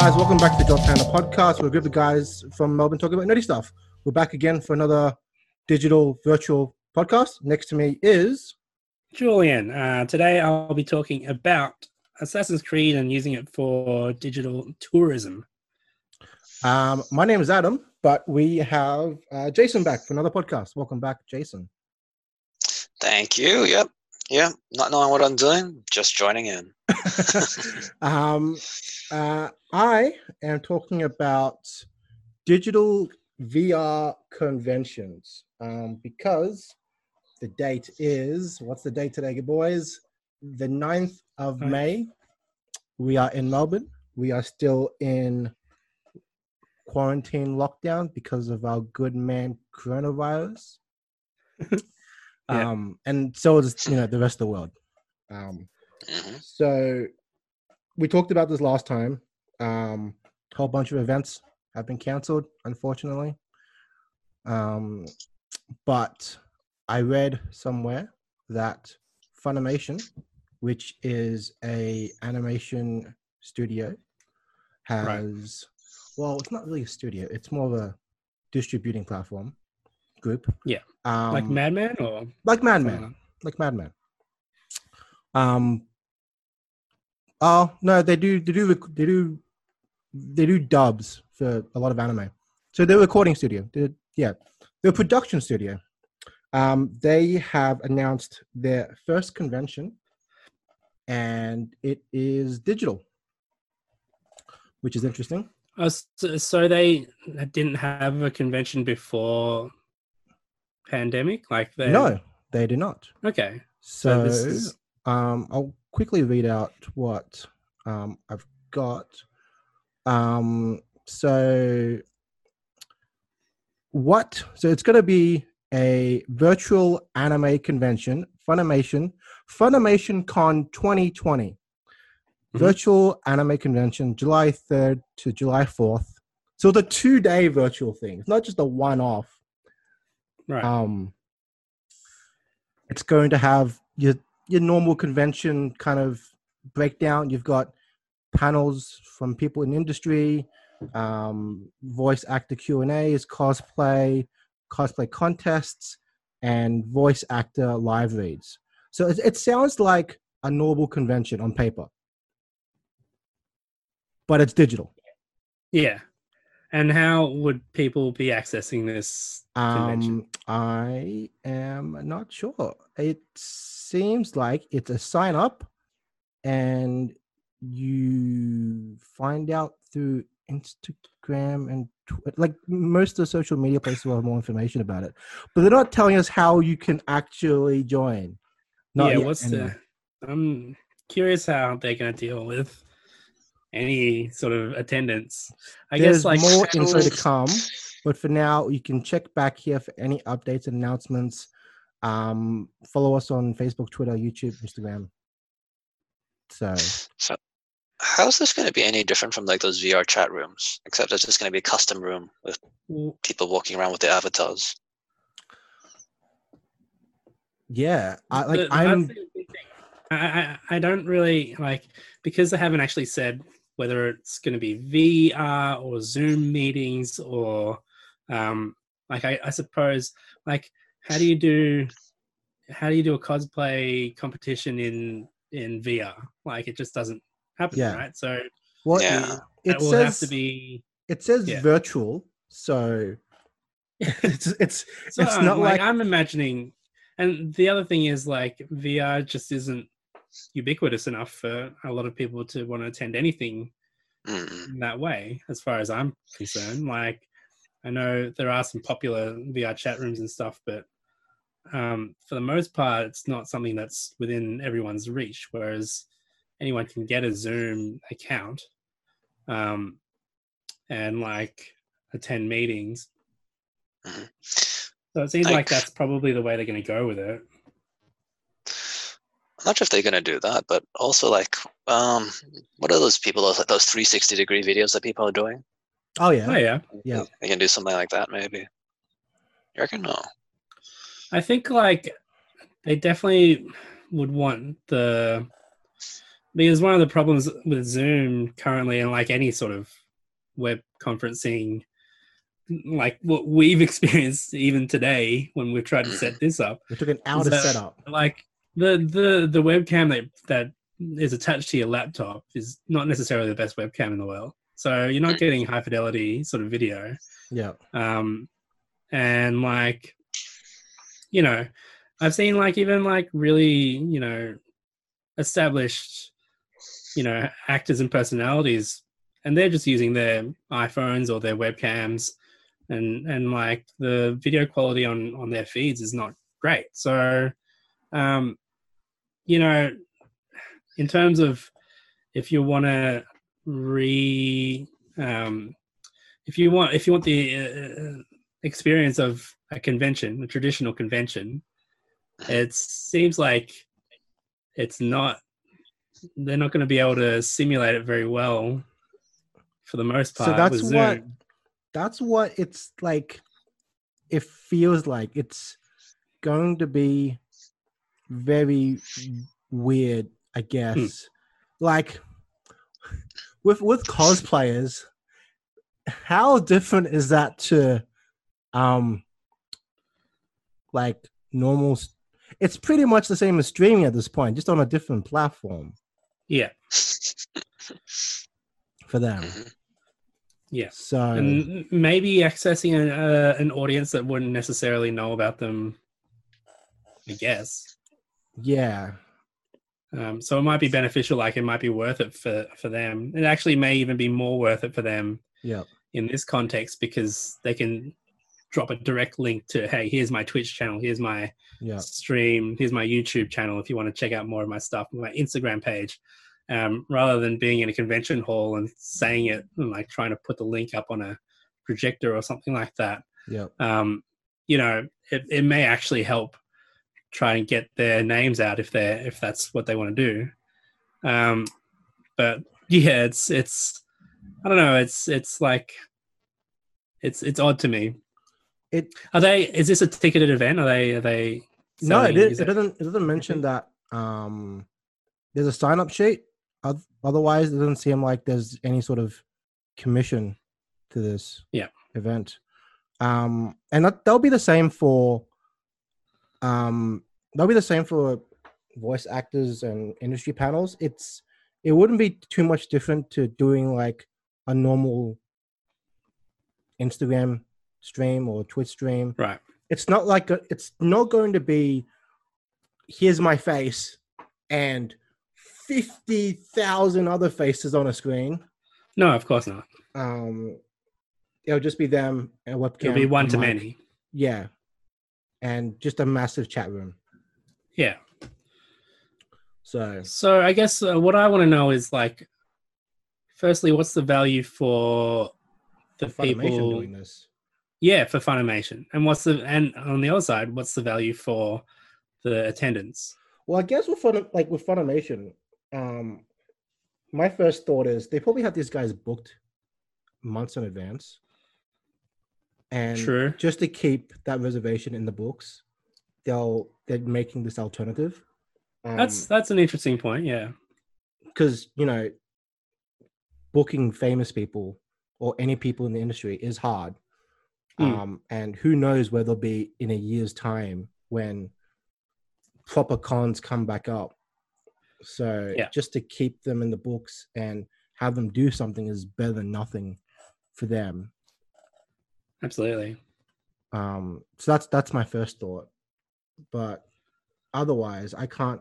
guys, welcome back to the Drop Panda podcast. We're a group of guys from Melbourne talking about nerdy stuff. We're back again for another digital virtual podcast. Next to me is Julian. Uh, today I'll be talking about Assassin's Creed and using it for digital tourism. um, my name is Adam, but we have uh, Jason back for another podcast. Welcome back, Jason. Thank you. Yep. Yeah. Not knowing what I'm doing, just joining in. um, uh, I am talking about digital VR conventions um, because the date is what's the date today, good boys? The 9th of Ninth. May. We are in Melbourne. We are still in quarantine lockdown because of our good man coronavirus. Yeah. Um, and so is you know the rest of the world. Um, hmm so we talked about this last time. Um, a whole bunch of events have been cancelled, unfortunately. Um, but I read somewhere that Funimation, which is a animation studio, has well, it's not really a studio; it's more of a distributing platform group. Yeah. um, like Madman or like Madman like Madman. Um. Oh no, they do. They do. They do. They do dubs for a lot of anime. So they're a recording studio. They're, yeah, they're a production studio. Um, they have announced their first convention, and it is digital, which is interesting. So, so they didn't have a convention before pandemic, like they No, they do not. Okay, So, so this is um, I'll quickly read out what um, I've got. Um, so, what? So it's going to be a virtual anime convention, Funimation, Funimation Con 2020, Mhm. virtual anime convention, July 3rd to July 4th. So the two-day virtual thing. It's not just a one-off right. um it's going to have your your normal convention kind of breakdown you've got panels from people in industry um voice actor q and a's cosplay cosplay contests and voice actor live reads so it, it sounds like a normal convention on paper but it's digital yeah. And how would people be accessing this convention? Um, I am not sure. It seems like it's a sign up, and you find out through Instagram and Tw- like most of the social media places will have more information about it, but they're not telling us how you can actually join. Not yeah, yet, what's anyway. the? I'm curious how they're going to deal with any sort of attendance. I There's guess like more info to come, but for now, you can check back here for any updates and announcements. Um, follow us on Facebook, Twitter, YouTube, Instagram. So So, how's this going to be any different from like those VR chat rooms? Except it's just going to be a custom room with people walking around with their avatars. yeah, I like the- I'm the thing. I, I I don't really like because they haven't actually said whether it's going to be VR or Zoom meetings or um like I, I suppose like how do you do how do you do a cosplay competition in in VR like it just doesn't happen Yeah. right so what Yeah. it it will says have to be it says yeah. virtual, so it's it's So, it's not like, I'm imagining, and the other thing is like VR just isn't ubiquitous enough for a lot of people to want to attend anything Mm. that way, as far as I'm concerned. Like, I know there are some popular VR chat rooms and stuff, but um, for the most part, it's not something that's within everyone's reach. Whereas anyone can get a Zoom account um, and like attend meetings. Mhm. So it seems like Like- that's probably the way they're going to go with it. I'm not sure if they're going to do that, but also like, um, what are those people? Those like those 360 degree videos that people are doing. oh yeah, Oh yeah, Yeah. they can do something like that maybe. You reckon? No. I think like they definitely would want the because one of the problems with Zoom currently, and like any sort of web conferencing, like what we've experienced even today when we've tried to set this up, It took an hour to that- set up. like the the the webcam that that is attached to your laptop is not necessarily the best webcam in the world. So you're not getting high fidelity sort of video. Yeah. Um, and like, you know, I've seen like even like really you know established you know actors and personalities, and they're just using their iPhones or their webcams, and and like the video quality on on their feeds is not great. So, um, you know, in terms of if you want to re um, if you want if you want the uh, experience of a convention a traditional convention. It seems like it's not they're not going to be able to simulate it very well for the most part So that's what that's what it's like it feels like. It's going to be very weird i guess. Like with with cosplayers how different is that to um like normal s- it's pretty much the same as streaming at this point just on a different platform. Yeah. For them. Mhm. yeah. So and maybe accessing an, uh, an audience that wouldn't necessarily know about them i guess. Yeah. Um, so it might be beneficial, like it might be worth it for, for them. It actually may even be more worth it for them yeah in this context because they can drop a direct link to, hey, here's my Twitch channel, here's my yeah stream, here's my YouTube channel if you want to check out more of my stuff, my Instagram page. Um, rather than being in a convention hall and saying it and like trying to put the link up on a projector or something like that yeah um, you know, it, it may actually help try and get their names out if they're if that's what they want to do. Um, but yeah, it's it's I don't know. It's it's like it's it's odd to me. It- are they? Is this a ticketed event? Are they? Are they? No, it, selling- is it doesn't. It doesn't mention that. Um, there's a sign up sheet. Otherwise, it doesn't seem like there's any sort of commission to this Yeah. event. Um, and that that'll be the same for. Um, that'll be the same for voice actors and industry panels. It's it wouldn't be too much different to doing like a normal Instagram stream or Twitch stream right. it's not like a, it's not going to be here's my face and 50,000 other faces on a screen No, of course not. um it'll just be them and webcam It'll be one to mic. many. yeah and just a massive chat room Yeah. so So I guess uh, what I want to know is like, firstly, what's the value for the Funimation people? doing this Yeah, for Funimation, and what's the and on the other side, what's the value for the attendance? well i guess with Fun, like with funimation um my first thought is they probably have these guys booked months in advance and True. just to keep that reservation in the books, they'll they're making this alternative. Um, That's that's an interesting point. Yeah. because you know booking famous people or any people in the industry is hard. Mm. Um, and who knows where they'll be in a year's time when proper cons come back up. So Yeah. just to keep them in the books and have them do something is better than nothing for them. Absolutely. Um, so that's that's my first thought. But otherwise, I can't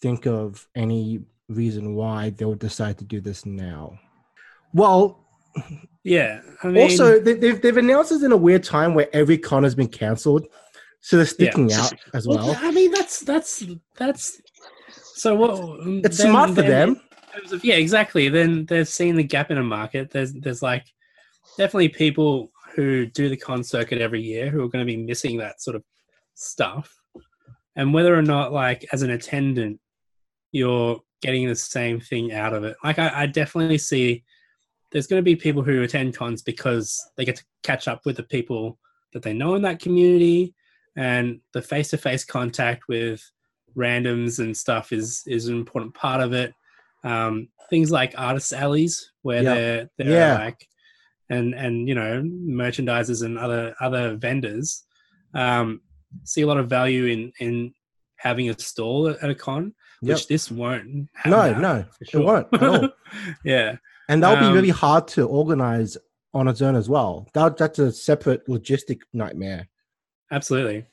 think of any reason why they would decide to do this now. Well, Yeah. I mean, also they, they've they've announced this in a weird time where every con has been cancelled, so they're sticking out as well, well. I mean, that's that's that's. So what? Um, it's then- smart for then them. of- yeah, exactly. Then they've seen the gap in a market. There's there's like definitely people who do the con circuit every year who are going to be missing that sort of stuff, and whether or not like as an attendant you're getting the same thing out of it. Like I, I definitely see there's going to be people who attend cons because they get to catch up with the people that they know in that community and the face-to-face contact with randoms and stuff is is an important part of it. Um, things like artist alleys where Yeah. they're they're Yeah. like and and you know merchandisers and other other vendors um, see a lot of value in in having a stall at a con, Yep. which this won't. Have No, that, no, for it won't at all. yeah, And that'll be Um, really hard to organize on its own as well. That, that's a separate logistic nightmare. absolutely.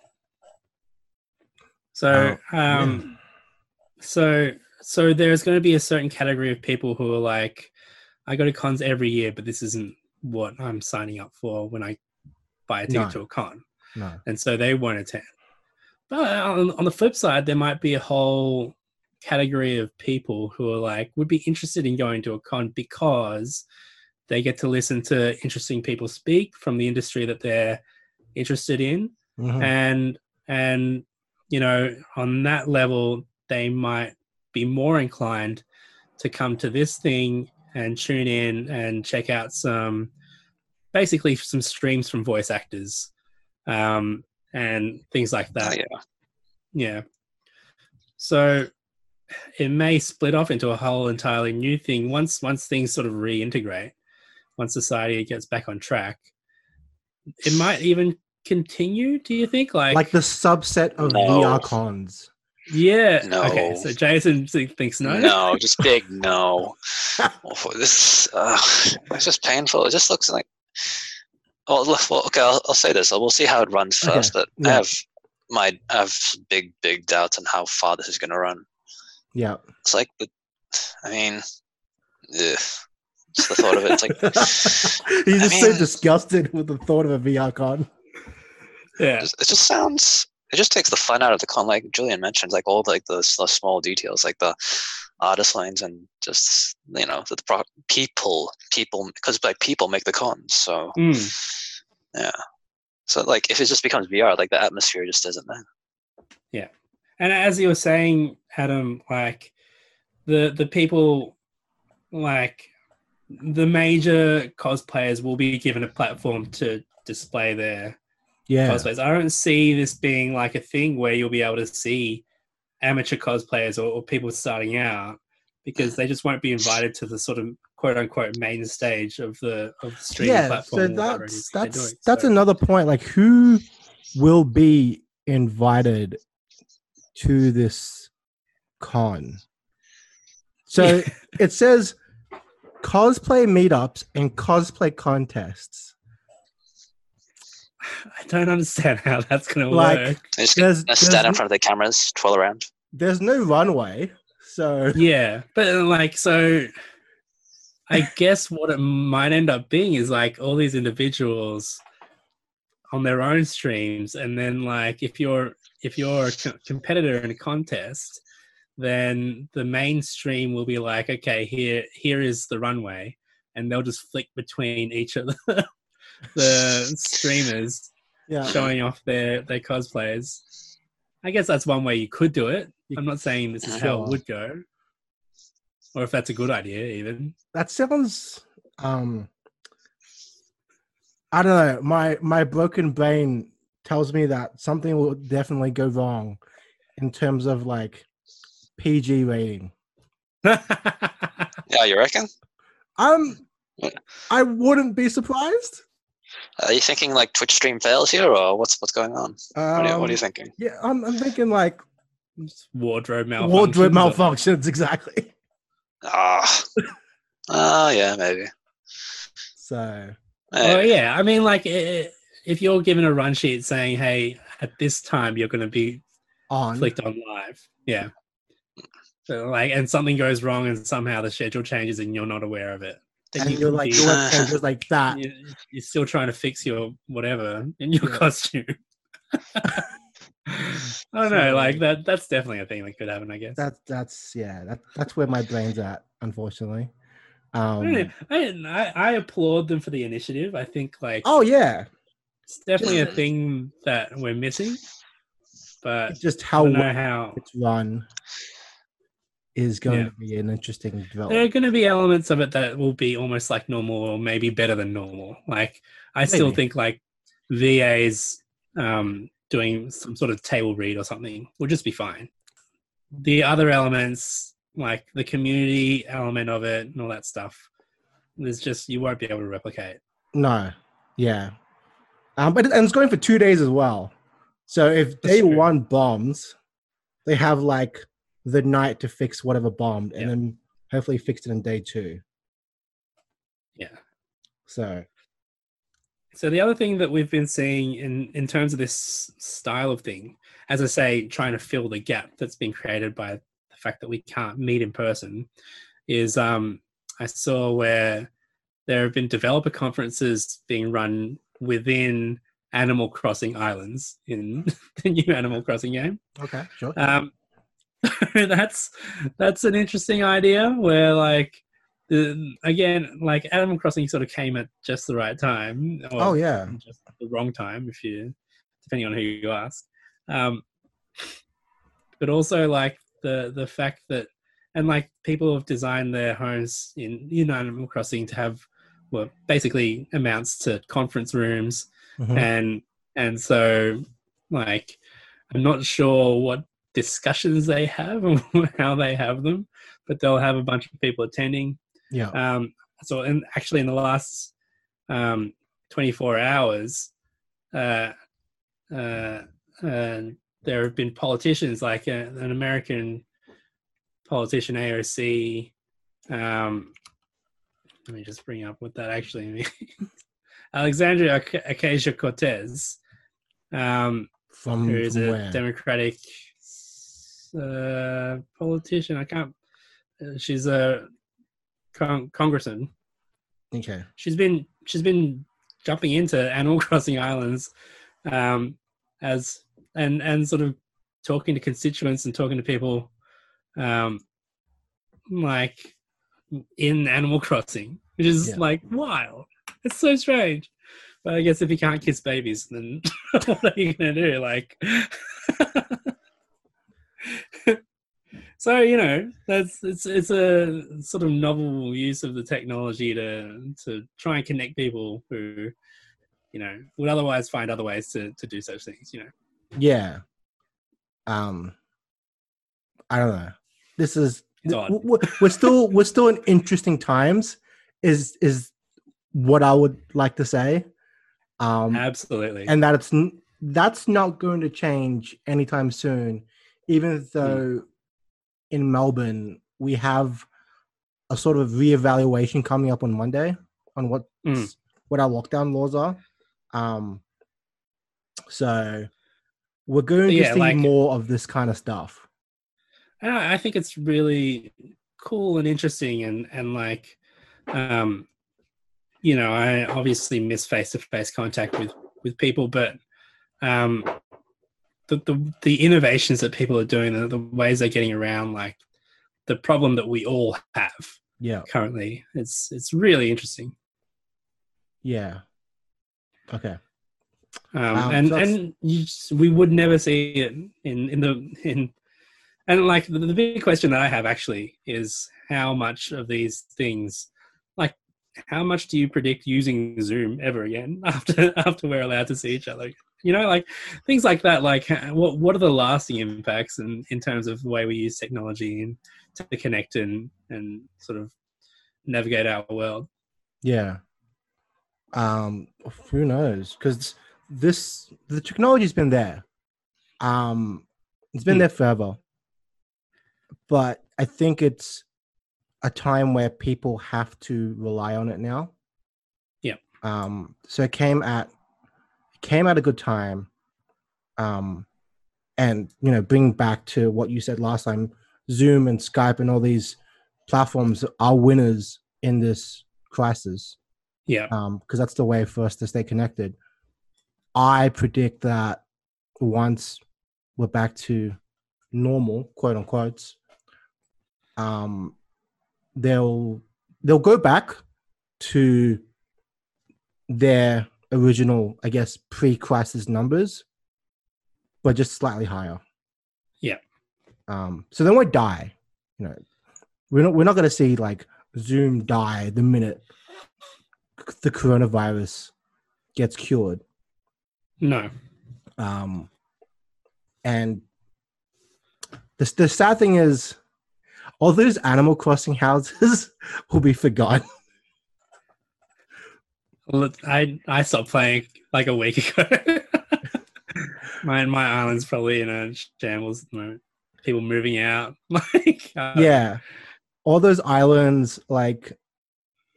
So, Oh, um, so so there's going to be a certain category of people who are like, I go to cons every year, but this isn't what I'm signing up for when I buy a ticket No. to a con. No. and so they won't attend. But on, on the flip side, there might be a whole category of people who are like would be interested in going to a con because they get to listen to interesting people speak from the industry that they're interested in, Mhm. and and you know on that level they might be more inclined to come to this thing and tune in and check out some basically some streams from voice actors um, and things like Oh, that. yeah. Yeah. So it may split off into a whole entirely new thing once once things sort of reintegrate, once society gets back on track. It might even continue. Do you think? Like, Like the subset of No. VR cons. yeah. No. Okay. So Jason thinks no. No, just big no. Awful. This uh, it's just painful. It just looks like. Oh, well, well, okay. I'll, I'll say this. We'll see how it runs Okay, first, but I have my I have big big doubts on how far this is going to run. Yeah. It's like the, I mean, ugh, just the thought of it. It's like He's I just so disgusted with the thought of a VR con. Yeah. it just sounds it just takes the fun out of the con like julian mentioned like all like the, s- the small details like the artist lines and just you know the pro- people people because like people make the cons so Mm. so like if it just becomes vr like the atmosphere just isn't there And as you were saying, Adam, like the the people like the major cosplayers will be given a platform to display their Yeah. cosplays. I don't see this being like a thing where you'll be able to see amateur cosplayers or, or people starting out because they just won't be invited to the sort of quote unquote main stage of the of the streaming Yeah. platform. So or whatever it that's that's doing. that's So- another point. Like who will be invited to this con? So it says cosplay meetups and cosplay contests. I don't understand how that's going to Like, work. they just There's, gonna stand in front of the cameras twirl around there's no runway. So Yeah, but like so I guess what it might end up being is like all these individuals on their own streams and then like if you're if you're a co- competitor in a contest then the mainstream will be like okay here here is the runway and they'll just flick between each of the, the streamers yeah. showing off their their cosplayers. I guess that's one way you could do it. I'm not saying this is how it would go or if that's a good idea even. That sounds um i don't know my my broken brain tells me that something will definitely go wrong in terms of like pg rating. Yeah you reckon? Um i wouldn't be surprised. Are you thinking like twitch stream fails here or what's what's going on? Um, what, are you, what are you thinking? yeah I'm, I'm thinking like wardrobe malfunctions wardrobe or- malfunctions exactly. Ah. Oh yeah maybe. So oh Maybe. yeah i mean like i- if you're given a run sheet saying hey at this time you're going to be on flicked on live yeah so like and something goes wrong and somehow the schedule changes and you're not aware of it then and you you're like your just like that you- you're still trying to fix your whatever in your Yeah. costume. I don't know, like that. That's definitely a thing that could happen. I guess. that's that's yeah that, that's where my brain's at unfortunately I, don't know. um I, I I applaud them for the initiative. I think like oh yeah it's definitely a thing that we're missing, but It's just how well how. it's run is going Yeah. to be an interesting development. There are going to be elements of it that will be almost like normal, or maybe better than normal. Like I still think like VAs um, doing some sort of table read or something will just be fine. the other elements, like the community element of it and all that stuff, there's just you won't be able to replicate. No, yeah, um, but it- and it's going for two days as well. So if day one bombs, they have like the night to fix whatever bombed, and Yeah. then hopefully fix it in day two. Yeah. So So the other thing that we've been seeing in in terms of this style of thing, as I say, trying to fill the gap that's been created by the fact that we can't meet in person, is um, I saw where there have been developer conferences being run within Animal Crossing islands in the new Animal Crossing game. okay, sure. Um, that's that's an interesting idea. Where like the, again, like Animal Crossing sort of came at just the right time. or oh yeah, just the wrong time, if you depending on who you ask. Um, but also like the the fact that and like people have designed their homes in in Animal Crossing to have well basically amounts to conference rooms. Mhm. and and so like i'm not sure what discussions they have and how they have them but they'll have a bunch of people attending. Yeah, um so and actually in the last um 24 hours uh uh, uh there have been politicians like uh, an american politician aoc um let me just bring up what that actually means alexandria ocasio-cortez um from, who is from a where? Democratic uh, politician. I can't. Uh, she's a con- congressman. okay, She's been she's been jumping into Animal Crossing Islands, um, as and and sort of talking to constituents and talking to people, um, like in Animal Crossing, which is Yeah. like wild. It's so strange. But I guess if you can't kiss babies, then what are you gonna do? Like, so you know, that's it's it's a sort of novel use of the technology to to try and connect people who, you know, would otherwise find other ways to to do such things. You know, yeah. Um, I don't know. This is It's odd. w- w- we're still we're still in interesting times. Is is what I would like to say. Um, absolutely. and that it's that's not going to change anytime soon Hmm. even though in melbourne we have a sort of reevaluation coming up on monday on what Mm. what our lockdown laws are um so we're going to Yeah, see like- more of this kind of stuff I I think it's really cool and interesting and and like um you know I obviously miss face to face contact with with people but um the, the the innovations that people are doing the, the ways they're getting around like the problem that we all have yeah. currently it's it's really interesting. Yeah. Okay. Um, Um, and so and you just, we would never see it in in the in and like the, the big question that I have actually is how much of these things like how much do you predict using Zoom ever again after after we're allowed to see each other you know like things like that like what what are the lasting impacts in in terms of the way we use technology and to connect and and sort of navigate our world Yeah. Um, who knows? Because this the technology's been there. Um, it's been Hmm. there forever. But I think it's a time where people have to rely on it now. Yeah. Um, so it came at it came at a good time. Um, and you know, bring back to what you said last time, Zoom and Skype and all these platforms are winners in this crisis yeah Um, because that's the way for us to stay connected. I predict that once we're back to normal, quote unquote, um, they'll they'll go back to their original, I guess, pre-crisis numbers, but just slightly higher. Yeah. Um, so they won't die. You know, we're not we're not going to see like Zoom die the minute the coronavirus gets cured. no Um, and The, the sad thing is, all those Animal Crossing houses will be forgotten. Well, I I stopped playing like a week ago. my my island's probably in a shambles at the moment. People moving out. Like uh, yeah, all those islands. Like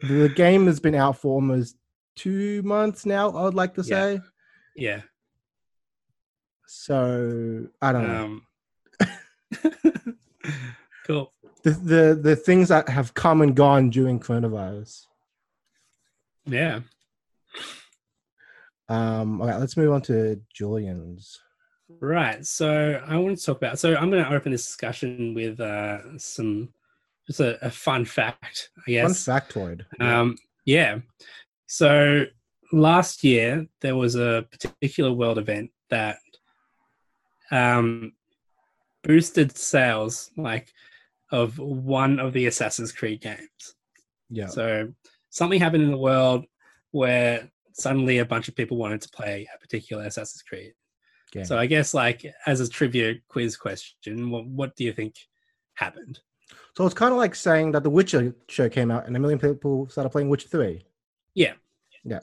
the game has been out for almost two months now. I would like to say. yeah. So I don't know. Um, cool. The, the the things that have come and gone during coronavirus. Yeah. Um, all right, let's move on to Julian's. Right. So I want to talk about. So I'm going to open this discussion with uh, some just a, a fun fact, I guess. Fun factoid. Um, yeah. So last year there was a particular world event that um, boosted sales like of one of the Assassin's Creed games. yeah. So something happened in the world where suddenly a bunch of people wanted to play a particular Assassin's Creed. game. So I guess like as a trivia quiz question, what, what do you think happened? So it's kind of like saying that the Witcher show came out and a million people started playing Witcher Three. Yeah. Yeah.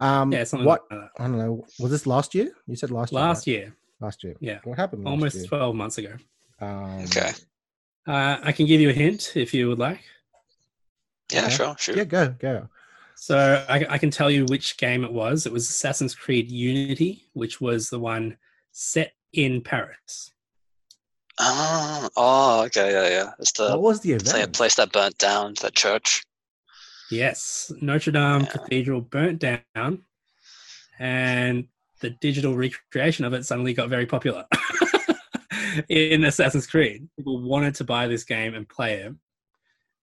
Um, Yeah, something what like that. I don't know. Was this last year? You said last year. Last right? year, Last year. Yeah. What happened? Last almost year? 12 months ago. Um, Okay. Uh, I can give you a hint if you would like. Yeah, Okay. sure, sure. Yeah. Go. Go. So I, I can tell you which game it was. It was Assassin's Creed Unity, which was the one set in Paris. Oh, oh, okay, yeah, yeah. It's the what was the pla- event? place that burnt down, that church. Yes, Notre Dame Yeah. Cathedral burnt down, and the digital recreation of it suddenly got very popular in Assassin's Creed. People wanted to buy this game and play it,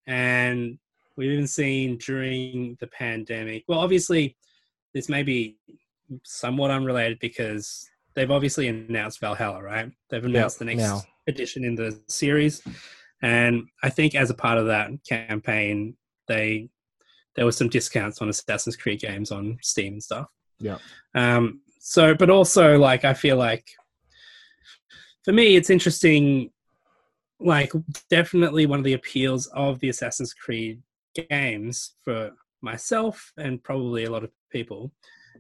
and we've even seen during the pandemic. Well, obviously, this may be somewhat unrelated because they've obviously announced Valhalla, right? They've announced the next now. edition in the series, and I think as a part of that campaign, they there were some discounts on Assassin's Creed games on Steam and stuff. Yeah. Um. So, but also, like, I feel like for me, it's interesting. Like, definitely one of the appeals of the Assassin's Creed games for myself and probably a lot of people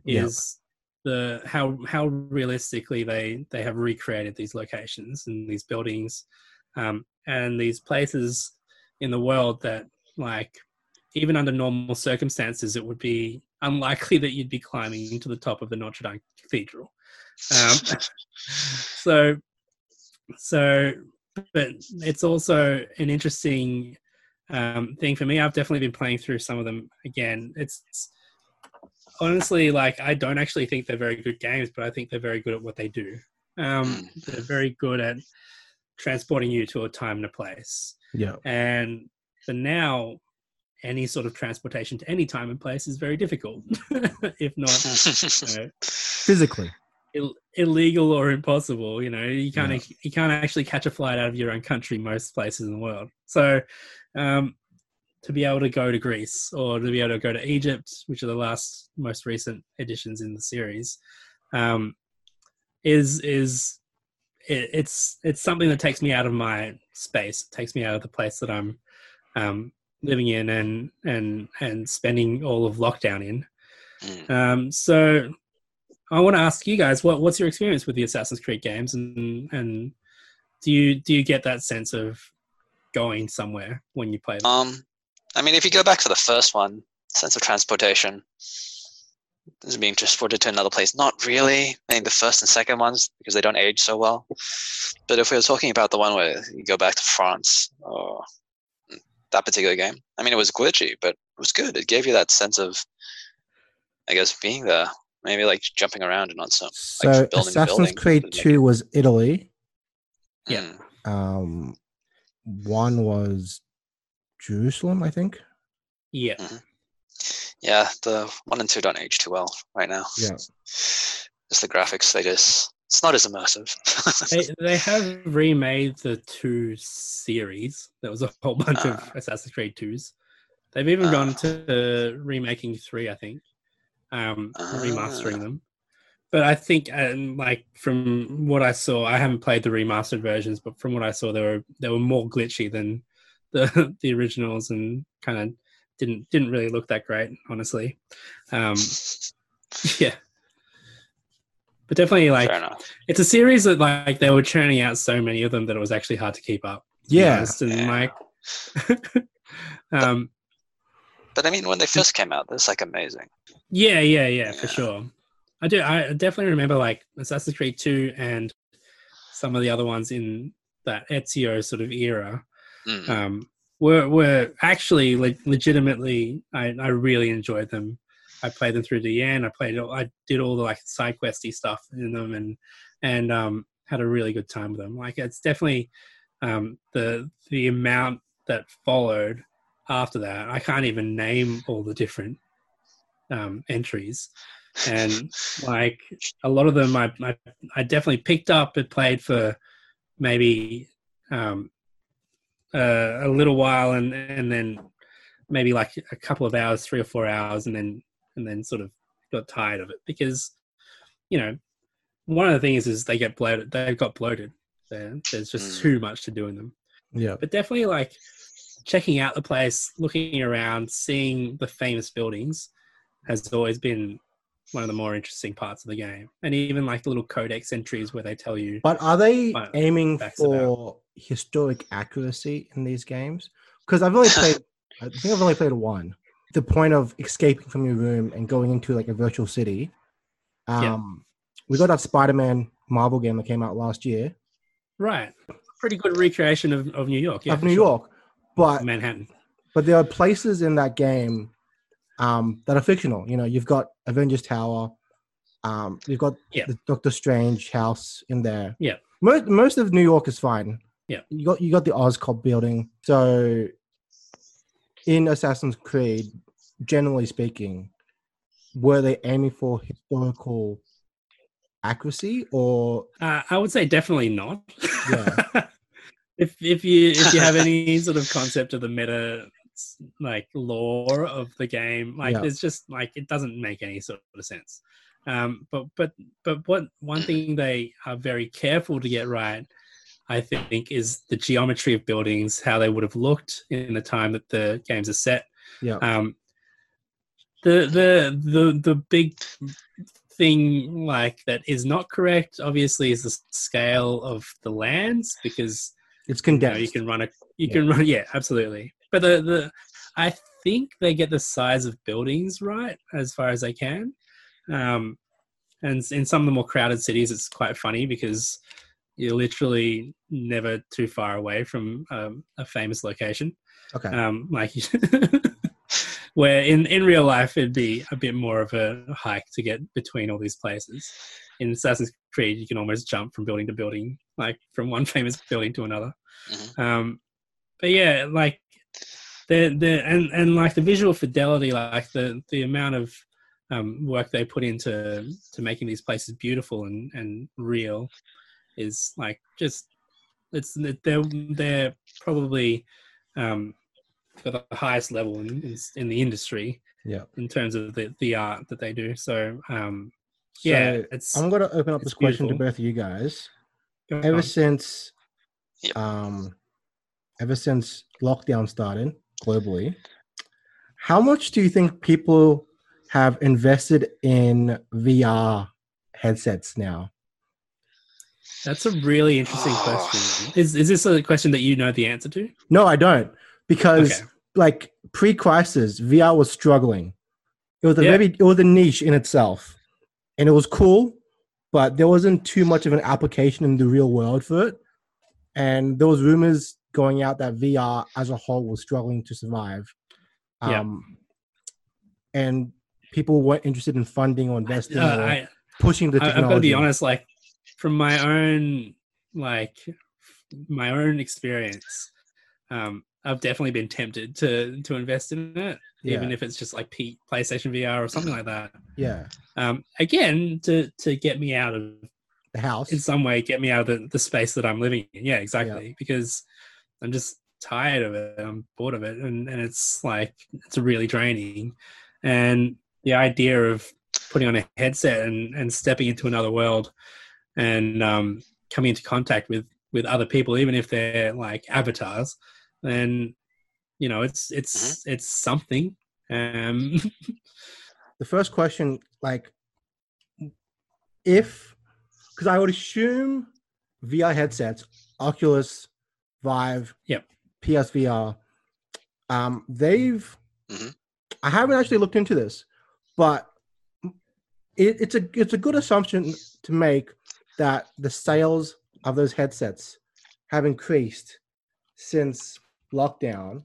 Yeah. is the how how realistically they they have recreated these locations and these buildings um, and these places in the world that like even under normal circumstances it would be unlikely that you'd be climbing into the top of the Notre Dame Cathedral. Um, so so but it's also an interesting um, thing for me. I've definitely been playing through some of them again. It's, it's honestly like I don't actually think they're very good games, but I think they're very good at what they do. Um, they're very good at transporting you to a time and a place. Yeah. And for now, any sort of transportation to any time and place is very difficult, if not you know, Physically. Ill- illegal or impossible. You know, you can't ac- you can't actually catch a flight out of your own country most places in the world. So, um, to be able to go to Greece or to be able to go to Egypt, which are the last most recent editions in the series, um, is is it, it's it's something that takes me out of my space, takes me out of the place that I'm um, living in and and and spending all of lockdown in. Mm. Um, so I want to ask you guys, what what's your experience with the Assassin's Creed games, and and do you do you get that sense of going somewhere when you play them? Um, I mean, if you go back to the first one, sense of transportation, is being transported to another place. Not really. Maybe the first and second ones because they don't age so well. But if we were talking about the one where you go back to France or that particular game, I mean, it was glitchy, but it was good. It gave you that sense of, I guess, being there. Maybe like jumping around and on some. So building Assassin's buildings Creed and, like- 2 was Italy. Yeah. Mm. Um, one was Jerusalem, I think. yeah, Yeah, the one and two don't age too well right now. Yeah. Just the graphics, they just it's not as immersive. they they have remade the two series. There was a whole bunch of Ah. Assassin's Creed twos. They've even gone Ah. to remaking three, I think, um, remastering Ah. them. but I think, um, like from what I saw, I haven't played the remastered versions, but from what I saw, they were they were more glitchy than the the originals, and kind of didn't didn't really look that great, honestly. Um, yeah, but definitely like it's a series that like they were churning out so many of them that it was actually hard to keep up. Yeah. and Yeah. like, um, But I mean, when they first came out, it's like amazing. Yeah, yeah, yeah, for sure. I do. I definitely remember like Assassin's Creed Two and some of the other ones in that Ezio sort of era. Mm. um, were were actually le- legitimately. I, I really enjoyed them. I played them through the end. I played. all- I did all the like side questy stuff in them, and and um, had a really good time with them. Like it's definitely um, the the amount that followed after that. I can't even name all the different um, entries, and like a lot of them, I, I I definitely picked up and played for maybe um, uh, a little while, and and then maybe like a couple of hours, three or four hours, and then and then sort of got tired of it because you know one of the things is they get bloated. They've got bloated. There, there's just Mm. too much to do in them. Yeah. But definitely like checking out the place, looking around, seeing the famous buildings has always been one of the more interesting parts of the game. And even like the little codex entries where they tell you But are they aiming Backs it out. for historic accuracy in these games? Because I've only played, I think I've only played one. The point of escaping from your room and going into like a virtual city. Um, Yeah. We got that Spider-Man Marvel game that came out last year Right. Pretty good recreation of, of New York. Yeah, of New sure. York, but Manhattan. but there are places in that game um, that are fictional. You know, you've got Avengers Tower, um, you've got Yeah. the Doctor Strange house in there. Yeah. most most of New York is fine. Yeah. you got you got the Oscorp building. So, in Assassin's Creed, generally speaking, were they aiming for historical accuracy or Uh, I would say definitely not. Yeah. if if you if you have any sort of concept of the meta like lore of the game, like Yeah. it's just like it doesn't make any sort of sense. Um, but but but what one thing they are very careful to get right, I think, is the geometry of buildings, how they would have looked in the time that the games are set. yeah? um the the the the big thing like that is not correct obviously is the scale of the lands because it's you, know, condensed. you can run a you Yeah. can run yeah absolutely but the the i think they get the size of buildings right as far as they can um and in some of the more crowded cities it's quite funny because you're literally never too far away from um, a famous location okay. um, like where in in real life it'd be a bit more of a hike to get between all these places. In Assassin's Creed, you can almost jump from building to building, like from one famous building to another. Mhm. Um, but yeah, like the the and and like the visual fidelity, like the the amount of um, work they put into to making these places beautiful and and real is like just it's they're they're probably um, for the highest level in, in in the industry yeah. in terms of the the art that they do. So um, yeah, So, it's I'm going to open up this question to both of you guys. go ever on. since Yep. um ever since lockdown started globally how much do you think people have invested in vr headsets now that's a really interesting ah. question. Is is this a question that you know the answer to? no i don't because Okay. like pre-crisis vr was struggling it was a Yeah. very it was a niche in itself and it was cool but there wasn't too much of an application in the real world for it and there was rumors going out that vr as a whole was struggling to survive Yeah. um and people weren't interested in funding or investing Uh, or I, pushing the technology I've got to be honest. Like from my own like my own experience, um, I've definitely been tempted to to invest in it, even if it's just like P- PlayStation VR or something like that. yeah Um, again, to to get me out of the house in some way, get me out of the, the space that I'm living in. Yeah, exactly. Because I'm just tired of it. I'm bored of it, and and it's like it's really draining. And the idea of putting on a headset and, and stepping into another world and um, coming into contact with with other people, even if they're like avatars, then you know it's it's it's something. Um, the first question, like, if because I would assume VR headsets, Oculus, Vive, Yep. PSVR, um, they've. Mhm. I haven't actually looked into this, but it, it's a it's a good assumption to make that the sales of those headsets have increased since lockdown.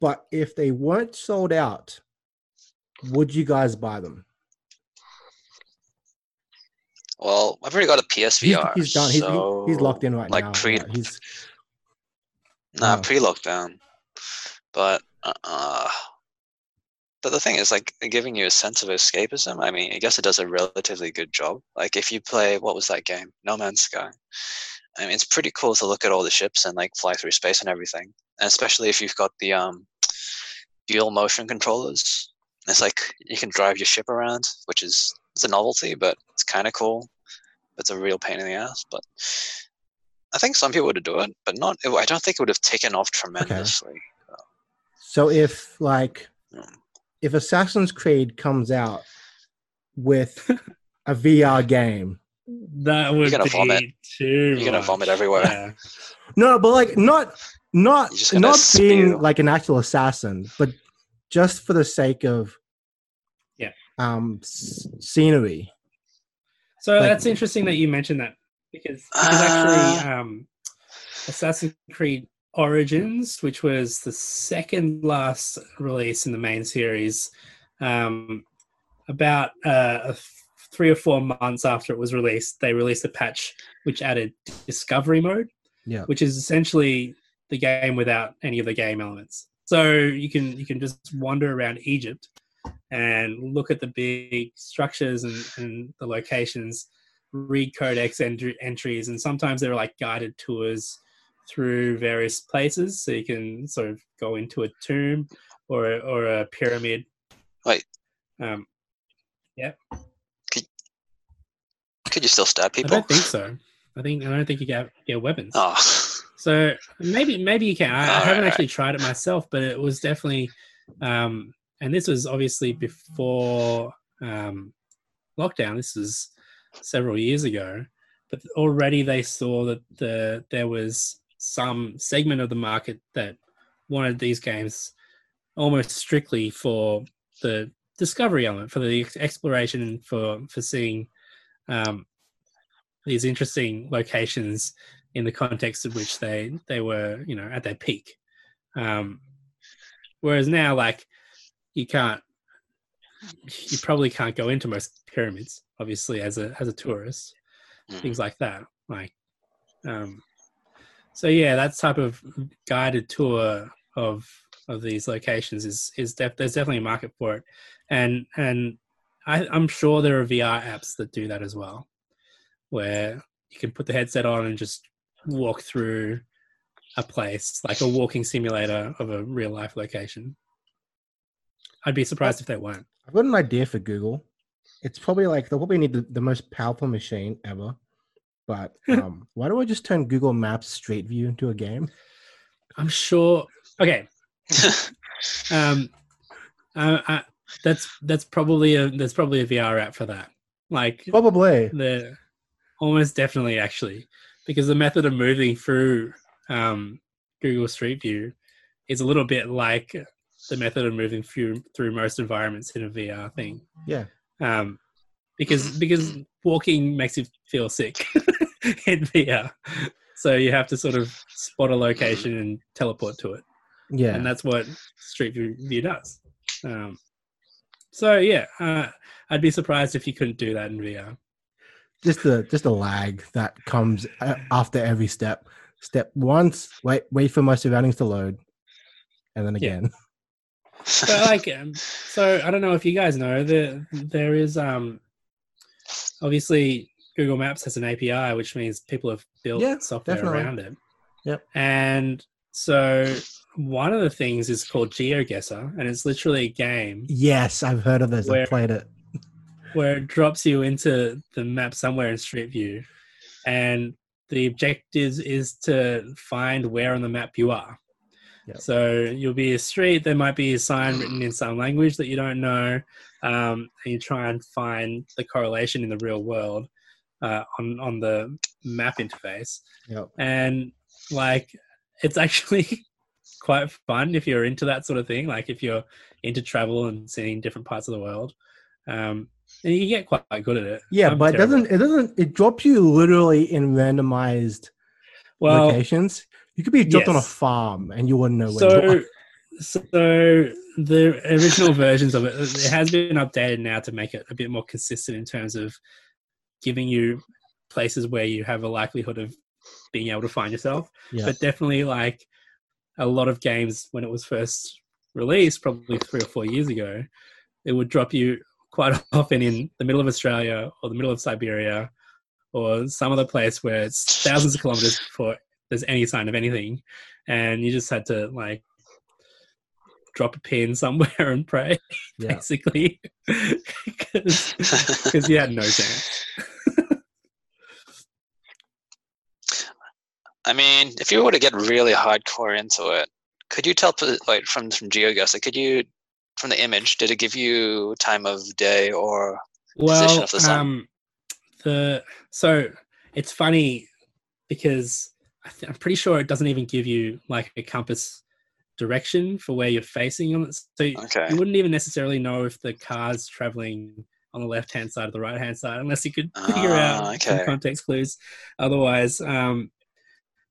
But if they weren't sold out, would you guys buy them? Well, I've already got a PSVR. he's done. He's, he- so, he's locked in right like now. pre- yeah, he's Nah, Oh. pre-lockdown. But uh, but the thing is, like, giving you a sense of escapism. I mean, I guess it does a relatively good job. Like, if you play, what was that game? No Man's Sky. I mean, it's pretty cool to look at all the ships and like fly through space and everything. And especially if you've got the um, dual motion controllers. It's like you can drive your ship around, which is it's a novelty, but it's kind of cool. It's a real pain in the ass, but I think some people would do it, but not. I don't think it would have taken off tremendously. Okay. so if like if Assassin's Creed comes out with a VR game. that would You're gonna be vomit. too. You're gonna vomit everywhere. Yeah. No, but like not not You're not being like an actual assassin, but just for the sake of Yeah. um s- scenery. So Like- that's interesting that you mentioned that because, because actually, um, Assassin's Creed Origins, which was the second last release in the main series, um, about uh, three or four months after it was released, they released a patch which added discovery mode, Yeah. which is essentially the game without any of the game elements. So you can you can just wander around Egypt and look at the big structures and, and the locations, read codex entry, entries, and sometimes there are like guided tours through various places. So you can sort of go into a tomb or a, or a pyramid. Wait. Um, Yeah. Could you still stab people? I don't think so. I think I don't think you get get weapons. Oh, So maybe maybe you can. I, I haven't right. actually tried it myself, but it was definitely, um, and this was obviously before um, lockdown. This was several years ago, but already they saw that the there was some segment of the market that wanted these games almost strictly for the discovery element, for the exploration, for for seeing um, these interesting locations in the context of which they they were you know at their peak. Um whereas now like you can't you probably can't go into most pyramids obviously as a as a tourist things like that like um so yeah that type of guided tour of of these locations is is def- there's definitely a market for it. And and I, i'm sure there are vr apps that do that as well where you can put the headset on and just walk through a place like a walking simulator of a real life location. I'd be surprised if they weren't I've got an idea for Google. It's probably like they'll probably need the, the most powerful machine ever. But um, why don't I just turn Google Maps Street View into a game? i'm sure okay um uh, uh, that's that's probably a there's probably a vr app for that like Probably. the almost definitely actually because the method of moving through um, google street view is a little bit like the method of moving through through most environments in a vr thing Yeah. um, because because walking makes you feel sick in vr so you have to sort of spot a location and teleport to it Yeah. and that's what Street View, does. Um, so yeah, uh, I'd be surprised if you couldn't do that in VR. just the just the lag that comes after every step. Step once, wait, wait for my surroundings to load, and then again. But like, um, so I don't know if you guys know that there is um, obviously Google Maps has an API, which means people have built Yeah, software definitely. around it. Yep. And so one of the things is called GeoGuessr, and it's literally a game Yes, I've heard of this. Where- I've played it. where it drops you into the map somewhere in Street View, and the objective is to find where on the map you are. Yep. So you'll be a street. There might be a sign written in some language that you don't know, um, and you try and find the correlation in the real world uh, on on the map interface. Yep. And like, it's actually quite fun if you're into that sort of thing. Like if you're into travel and seeing different parts of the world, um, and you get quite, quite good at it. Yeah, I'm but it doesn't. It doesn't. It drops you literally in randomized Well, locations. You could be dropped on a farm and you wouldn't know so so the original versions of it it has been updated now to make it a bit more consistent in terms of giving you places where you have a likelihood of being able to find yourself. Yeah. but definitely like a lot of games when it was first released probably three or four years ago it would drop you quite often in the middle of australia or the middle of siberia or some other place where it's thousands of kilometers before there's any sign of anything and you just had to like drop a pin somewhere and pray yeah. basically because you had no chance I mean, if you were to get really hardcore into it, could you tell like from from GeoGuessr? Could you from the image? Did it give you time of day or position well of the sun? um the so it's funny because I th- i'm pretty sure it doesn't even give you like a compass direction for where you're facing on it so Okay. you wouldn't even necessarily know if the car's traveling on the left hand side or the right hand side unless you could figure out Ah, some context clues otherwise um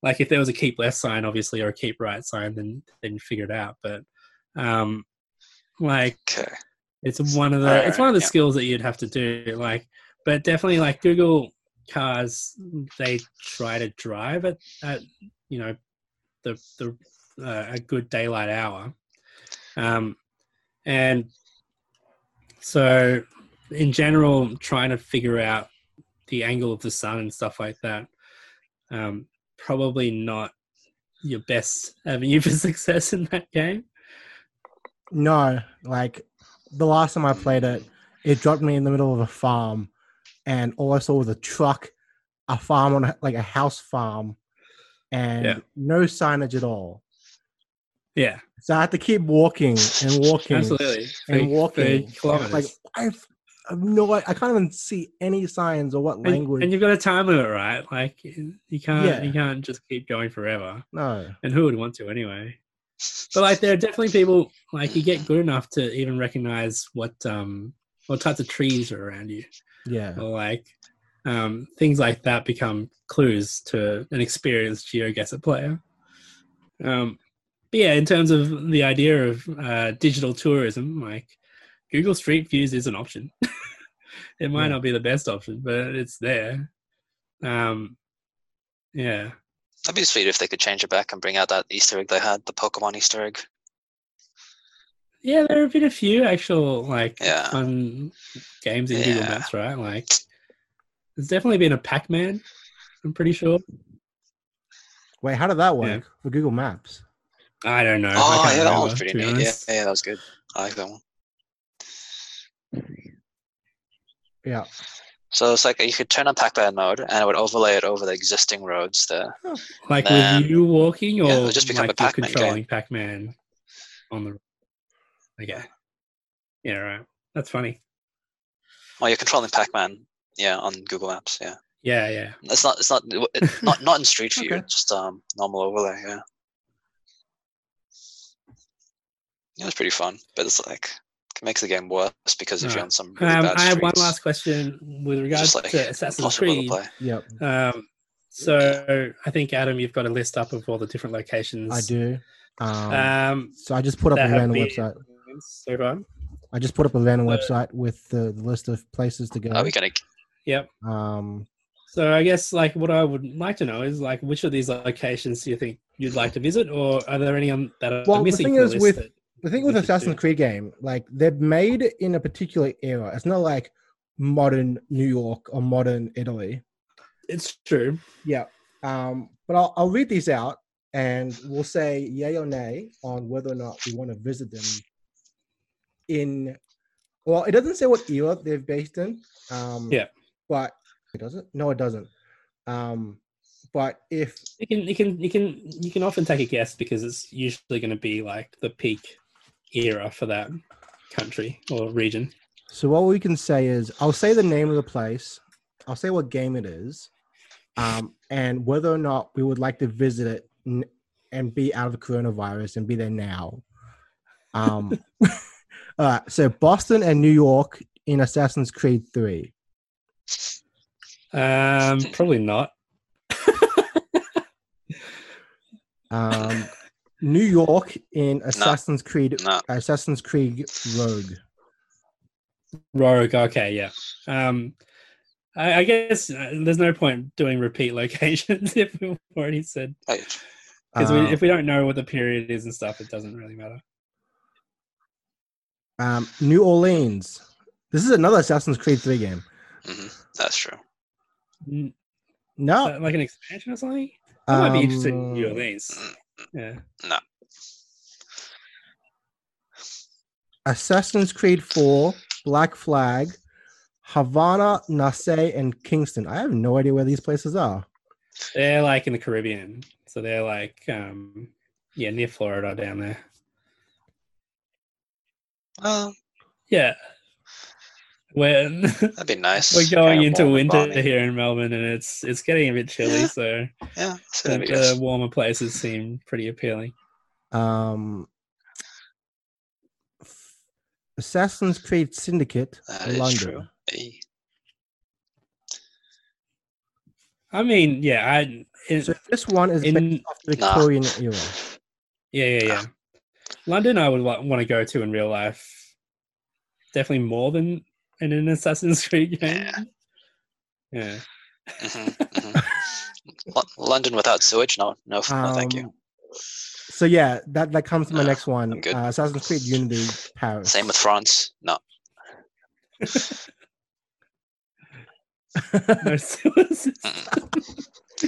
like if there was a keep left sign obviously or a keep right sign then then you figure it out but um like Okay. it's one of the Alright, it's one of the yeah. skills that you'd have to do like but definitely like google cars they try to drive at, at you know the the uh, a good daylight hour. Um and so in general trying to figure out the angle of the sun and stuff like that um probably not your best avenue for success in that game. No, like the last time I played it, it dropped me in the middle of a farm, and all I saw was a truck, a farm on a, like a house farm, and Yeah. no signage at all. yeah So I had to keep walking and walking absolutely and walking. kilometers. Like I've, I've no, I can't even see any signs or what and, language. and you've got a time limit, right? Like you can't Yeah. you can't just keep going forever. no, And who would want to anyway? But like there are definitely people like you get good enough to even recognize what um what types of trees are around you. Yeah, Or like um things like that become clues to an experienced GeoGuessr player. Um but yeah, in terms of the idea of uh, digital tourism, like Google Street Views is an option. it might Yeah. not be the best option, but it's there. Um, yeah, That'd be sweet if they could change it back and bring out that Easter egg they had, the Pokemon Easter egg. Yeah. There have been a few actual like Yeah. fun games in Google Maps, right? Like, there's definitely been a Pac-Man. I'm pretty sure. wait, how did that work Yeah. for Google Maps? I don't know. Oh, yeah, that one was pretty neat. Yeah, yeah, that was good. I like that one. Yeah, So it's like you could turn on Pac-Man mode, and it would overlay it over the existing roads there. Like Man. with you walking, or Yeah, it'll just become like you're Pac-Man game. controlling Pac-Man on the. Okay. Yeah, right. That's funny. Well, you're controlling Pac-Man, yeah, on Google Maps. Yeah, Yeah, yeah. it's not, it's not, it, not, not in Street View. Okay. Just um, normal overlay. Yeah, it was pretty fun, but it's like it makes the game worse because if you're on some really Um, bad I have one last question with regards like to Assassin's impossible to Creed. play. yep, Um, so I think Adam, you've got a list up of all the different locations. I do. Um, Um, so I just put up a that random been- website. So far. I just put up a random Uh, website with the, the list of places to go. Are we gonna? Yep. Um, So I guess like what I would like to know is like which of these locations do you think you'd like to visit, or are there any on, that are Well, the thing is with- the thing with Assassin's. Creed game, like they're made in a particular era. It's not like modern New York or modern Italy. it's true. Yeah. Um, but I'll, I'll read these out and we'll say yay or nay on whether or not we want to visit them in Well, it doesn't say what era they're based in. Um, Yeah. But it doesn't. No, it doesn't. Um, but if You can you can you can you can often take a guess because it's usually going to be like the peak era for that country or region. so, what we can say is, I'll say the name of the place. I'll say what game it is, um, and whether or not we would like to visit it n- and be out of the coronavirus and be there now. Um, all right. So Boston and New York in Assassin's Creed Three. Um, probably not. Um, New York in Assassin's Creed No. Assassin's Creed Rogue. Rogue. Okay, yeah. Um, I, I guess uh, there's no point doing repeat locations if we've already said Right. because Uh, if we don't know what the period is and stuff, it doesn't really matter. Um, New Orleans. This is another Assassin's Creed 3 game. hmm That's true. N- No. uh, like an expansion or something. I might be interested in New um, Orleans. Mm, Yeah. Assassin's Creed 4, Black Flag, Havana, Nassau, and Kingston. I have no idea where these places are. They're like in the Caribbean, so they're like um, yeah, near Florida down there. Well, Yeah. When that'd be nice. we're going into warm and winter balmy. here in Melbourne, and it's it's getting a bit chilly, Yeah. so Yeah, the, that'd be uh, the good. warmer places seem pretty appealing. Um, Assassin's Creed Syndicate, That is London. Hey. I mean, yeah, I in, So this one is in based off the Nah. Era. yeah, yeah, yeah. Ah. London, I would want to go to in real life. Definitely more than in an Assassin's Creed game. Yeah. Yeah. Mhm, mhm. Lo- London without sewage? No, no, f- no, thank you. Um, So yeah, that that comes to my Nah, next one. I'm good. Uh, Assassin's Creed Unity, Paris. Same with France. No, No sewer system.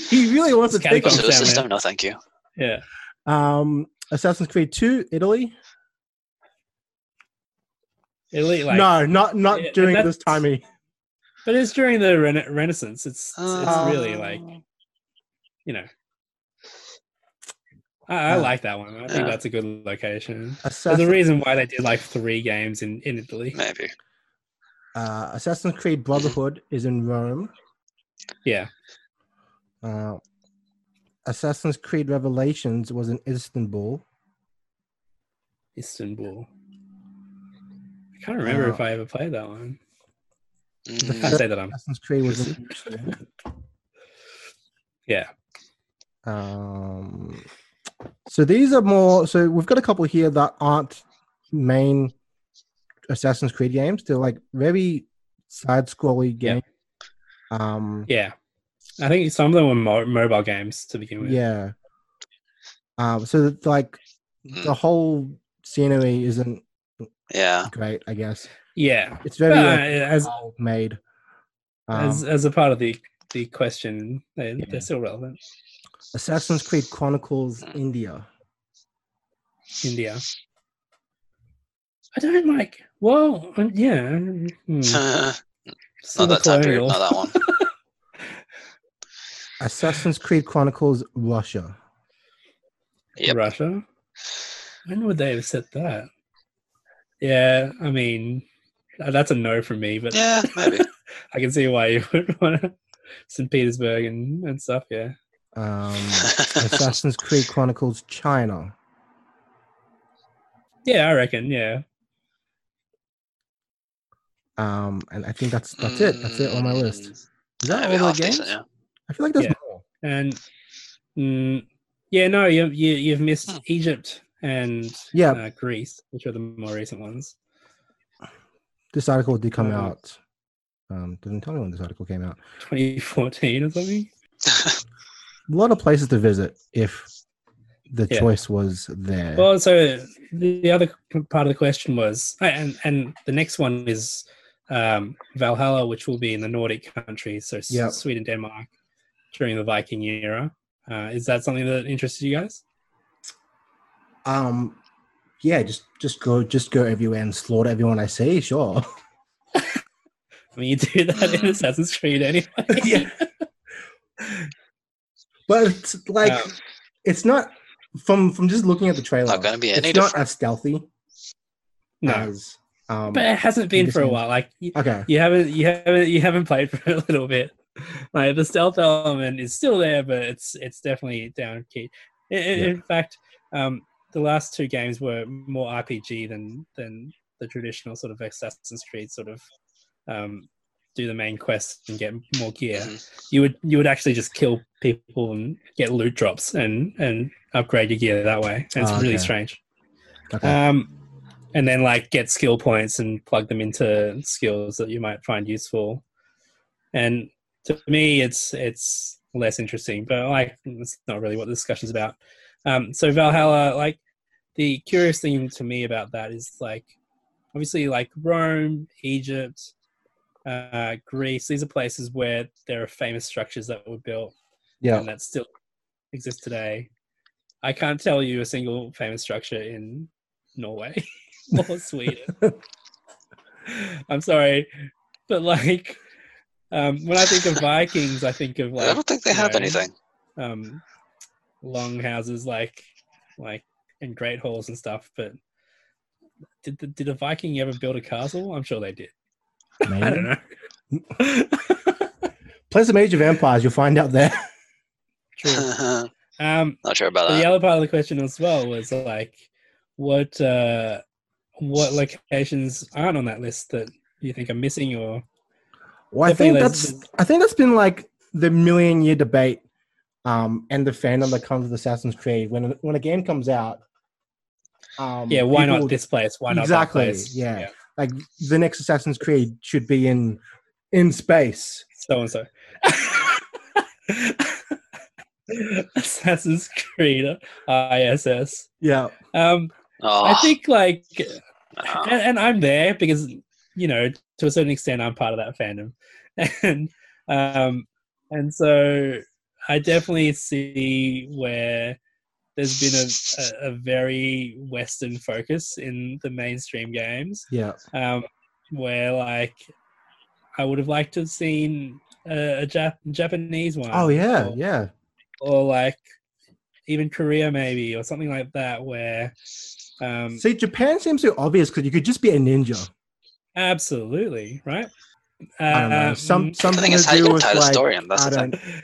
He really wants to take Catacombs us. sewer system. No, thank you. yeah. Um, Assassin's Creed 2, Italy. Italy, like, no, not not Yeah, and during this that's- time. he- but it's during the rena- Renaissance. It's it's, it's really like Uh, you know. I, I Uh, like that one. I think yeah. that's a good location. There's a reason why they did like three games in in Italy. maybe. uh, Assassin's Creed Brotherhood is in Rome. Yeah, Uh, Assassin's Creed Revelations was in Istanbul. Istanbul. I can't remember Uh, if I ever played that one. I Mm, say that I'm. Assassin's Creed was in Yeah, Um, so these are more. So we've got a couple here that aren't main Assassin's Creed games. They're like very side-scrolly Yeah. games. Um, yeah. I think some of them were mo- mobile games to begin with. yeah. Um, so that, like the whole scenery isn't yeah. great. I guess yeah. it's very But, like, uh, as well made. Um, as as a part of the the question, they, Yeah. they're still relevant. Assassin's Creed Chronicles Mm. India. India. I don't like. Well, um, yeah. hmm, still not the that time period. Not that one. Assassin's Creed Chronicles Russia. Yep. Russia. When would they have said that? Yeah, I mean, that's a no from me, but Yeah, maybe. I can see why you would want to St. Petersburg and, and stuff. Yeah. Um, Assassin's Creed Chronicles China. Yeah, I reckon. Yeah. Um, and I think that's that's it. That's it on my list. Mm, Is that all the games? decent, yeah. I feel like there's Yeah. more. And mm, yeah, no, you, you, you've missed Hmm. Egypt and Yeah. uh, Greece, which are the more recent ones. This article did come Uh, out. Um, doesn't tell me when this article came out. 2014 or something. A lot of places to visit if the Yeah. choice was there. Well, so the other part of the question was, and and the next one is um, Valhalla, which will be in the Nordic countries, so Yep. Sweden, Denmark, during the Viking era. Uh, is that something that interested you guys? Um, yeah, just just go just go everywhere and slaughter everyone I see. Sure. I mean, you do that in Assassin's Creed anyway. Yeah. But it's like Um, it's not from from just looking at the trailer. Not gonna be any it's not as stealthy no, as um but it hasn't been for a while. Like you, okay. you haven't, you haven't, you haven't played for a little bit. Like the stealth element is still there, but it's it's definitely down key. Yeah. in fact, um, the last two games were more RPG than than the traditional sort of Assassin's Creed sort of um, do the main quest and get more gear. Mhm. You would you would actually just kill people and get loot drops and and upgrade your gear that way. And it's Ah, really strange. Okay. Um, and then like get skill points and plug them into skills that you might find useful. And to me, it's it's less interesting, but like it's not really what the discussion's about. Um, so Valhalla, like the curious thing to me about that is like obviously like Rome, Egypt, uh, Greece. These are places where there are famous structures that were built yeah. and that still exists today. I can't tell you a single famous structure in Norway or Sweden. I'm sorry, but like um, when I think of Vikings, I think of like I don't think they have know, anything. um, long houses like like and great halls and stuff. But did the, did a Viking ever build a castle? I'm sure they did. I don't know. Play some Age of Empires, you'll find out there. True. Um, Not sure about But the other part of the question as well was like, what uh, what locations aren't on that list that you think are missing, or Well, I Definitely think there's- that's I think that's been like the million year debate, um, and the fandom that comes with Assassin's Creed. When when a game comes out, um, yeah, why people- not this place? Why not Exactly, that place? yeah. Like the next Assassin's Creed should be in in space. so and so. Assassin's Creed ISS. Yeah, Um, Oh, I think like and, and I'm there because you know to a certain extent I'm part of that fandom, and um, and so I definitely see where there's been a, a, a very Western focus in the mainstream games, yeah, um, where like I would have liked to have seen a, a Jap- Japanese one. oh yeah, or, yeah. or like even Korea maybe or something like that where. Um, See, Japan seems so obvious because you could just be a ninja. Absolutely, right? I don't know. Um, Some the something thing is, to how you do gonna with tie the like story in? That's I the thing. don't.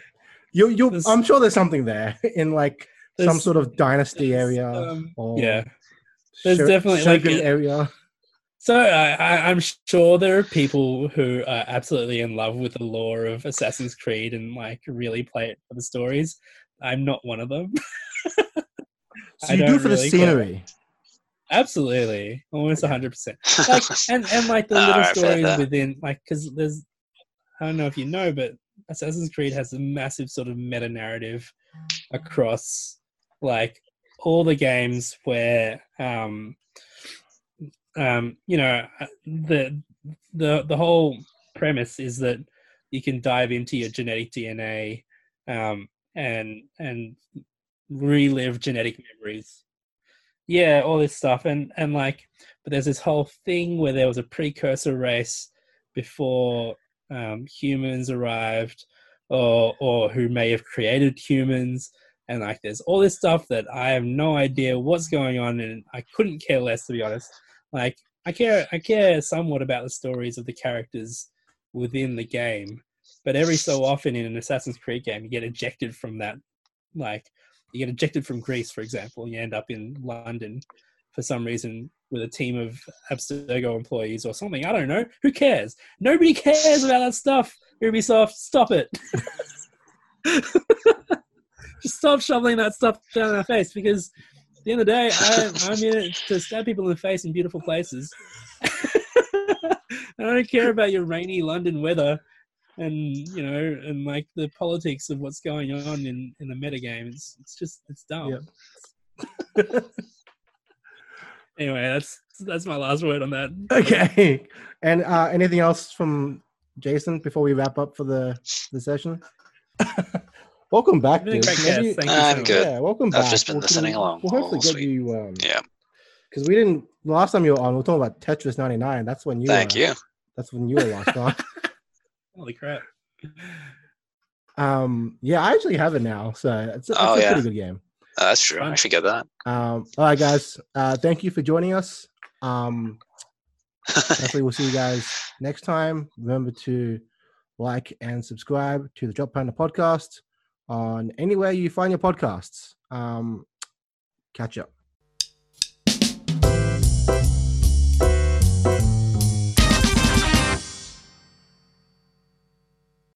You you. There's- I'm sure there's something there in like some sort of dynasty area um, or yeah. there's Shur- definitely, like, Shogun area. So I, I, I'm sure there are people who are absolutely in love with the lore of Assassin's Creed and like really play it for the stories. I'm not one of them. So I you do it don't for the scenery. care. Absolutely, almost hundred percent. Like and and like the little right, stories within, like because there's, I don't know if you know, but Assassin's Creed has a massive sort of meta narrative across like all the games where um um you know uh, the the the whole premise is that you can dive into your genetic DNA um and and relive genetic memories yeah all this stuff. And and like but there's this whole thing where there was a precursor race before um, humans arrived or or who may have created humans. And like there's all this stuff that i have no idea what's going on and i couldn't care less to be honest. Like i care i care somewhat about the stories of the characters within the game but every so often in an assassin's creed game you get ejected from that like you get ejected from greece for example you end up in london for some reason with a team of abstergo employees or something. I don't know. Who cares? Nobody cares about that stuff ubisoft. Stop it. Just stop shoveling that stuff down our face because at the end of the day I, i'm here to stab people in the face in beautiful places. I don't care about your rainy london weather and you know and like the politics of what's going on in in the meta game it's, it's just it's dumb Yeah. anyway that's that's my last word on that Okay. And uh, anything else from Jason before we wrap up for the the session? welcome back, You've been dude. great Maybe- guest. Thank you I'm so good. Yeah, welcome I've back. just been We'll- listening along. We'll hopefully get sweet. you um, Yeah. because we didn't. Last time you were on, we were talking about Tetris 99. That's when you. Thank were, you. That's when you were last on. Holy crap! Um, yeah, I actually have it now, so it's, it's Oh, a yeah. pretty good game. Uh, that's true. I Fun. should get that. Um, all right, guys. Uh, thank you for joining us. Um, definitely we'll see you guys next time. Remember to like and subscribe to the Drop Panda podcast on anywhere you find your podcasts. Um, catch up.